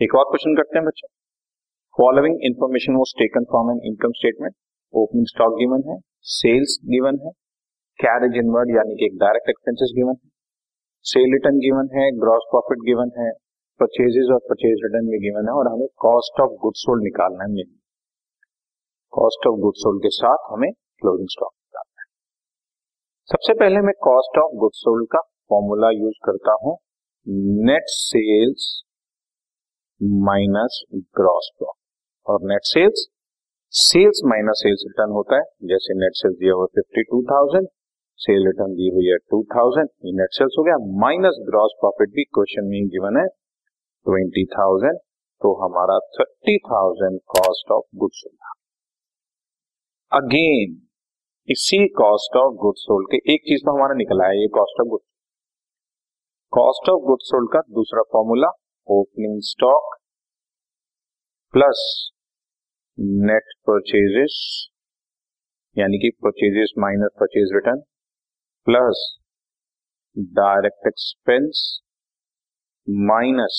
एक और क्वेश्चन करते हैं बच्चों। Following information was taken from an income statement opening stock given है सेल्स गिवन है कैरेज इनवर्ड यानी कि डायरेक्ट एक्सपेंसेस गिवन है सेल रिटर्न गिवन है ग्रॉस प्रॉफिट गिवन है परचेजेस और परचेज रिटर्न भी गिवन है और हमें कॉस्ट ऑफ़ गुड सोल्ड निकालना है कॉस्ट ऑफ़ गुड सोल्ड के साथ हमें क्लोजिंग स्टॉक निकालना है। सबसे पहले मैं कॉस्ट ऑफ़ गुड सोल्ड का फॉर्मूला यूज़ करता हूँ। Net sales minus gross profit और net sales sales minus sales return होता है। जैसे नेट सेल्स दिया हुआ fifty two thousand sale return दी हुई है टू थाउज़ेंड ये नेट सेल्स हो गया। माइनस ग्रॉस प्रॉफिट भी क्वेश्चन में गिवन है। ट्वेंटी थाउज़ेंड तो हमारा thirty thousand cost of goods sold again इसी कॉस्ट ऑफ़ गुड्स सोल्ड के एक चीज़ तो हमारा निकला है, ये cost of goods cost of goods sold का दूसरा formula opening stock plus net purchases यानी कि purchases minus purchase return plus direct expense minus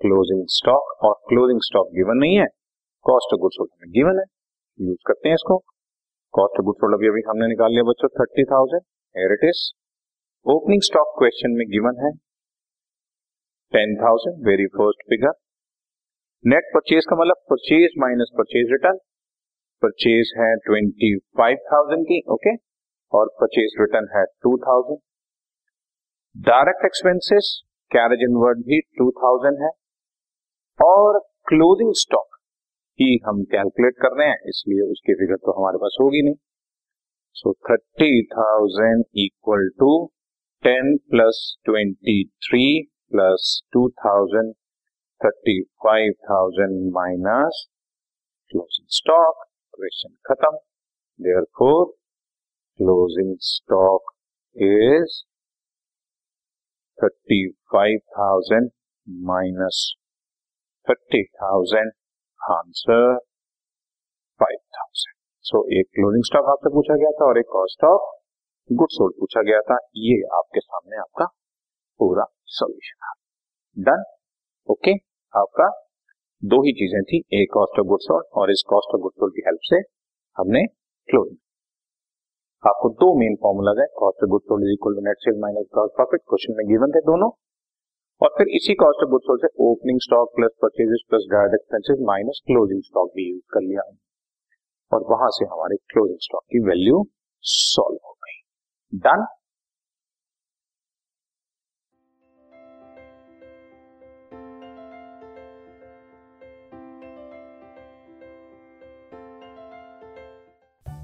closing stock और क्लोजिंग स्टॉक गिवन नहीं है cost of goods sold given है use करते हैं इसको। कॉस्ट ऑफ़ गुड्स सोल्ड अभी अभी हमने निकाल लिया बच्चों थर्टी थाउज़ेंड एयर ओपनिंग स्टॉक क्वेश्चन में गिवन है ten thousand very first figure net purchase का मतलब purchase minus purchase return purchase है ट्वेंटी फाइव थाउज़ेंड की ओके okay? और परचेज रिटर्न है two thousand direct expenses carriage inward भी टू थाउज़ेंड है. और क्लोजिंग स्टॉक ही हम कैलकुलेट कर रहे हैं, इसलिए उसकी फिगर तो हमारे पास होगी नहीं. So thirty thousand equal to ten plus twenty three plus two thousand thirty five thousand minus closing stock question खत्म therefore closing stock is thirty five thousand minus thirty thousand answer five thousand so एक closing stock आपसे पूछा गया था और एक cost of good sold पूछा गया था। ये आपके सामने आपका पूरा सोल्यूशन आ डन ओके आपका दो ही चीज़ें थी एक कॉस्ट ऑफ़ गुड सोल्ड और इस कॉस्ट ऑफ़ गुड सोल्ड की हेल्प से हमने क्लोज आपको दो मेन फॉर्मूला है cost of good sold is equal to net sale minus gross profit question में गिवन थे दोनों. और फिर इसी कॉस्ट ऑफ़ गुड सोल्ड से opening stock plus purchases plus direct expenses minus closing stock भी यूज़ कर लिया. और वहाँ से हमारे क्लोजिंग स्टॉक की वैल्यू सॉल्व हो गई. Done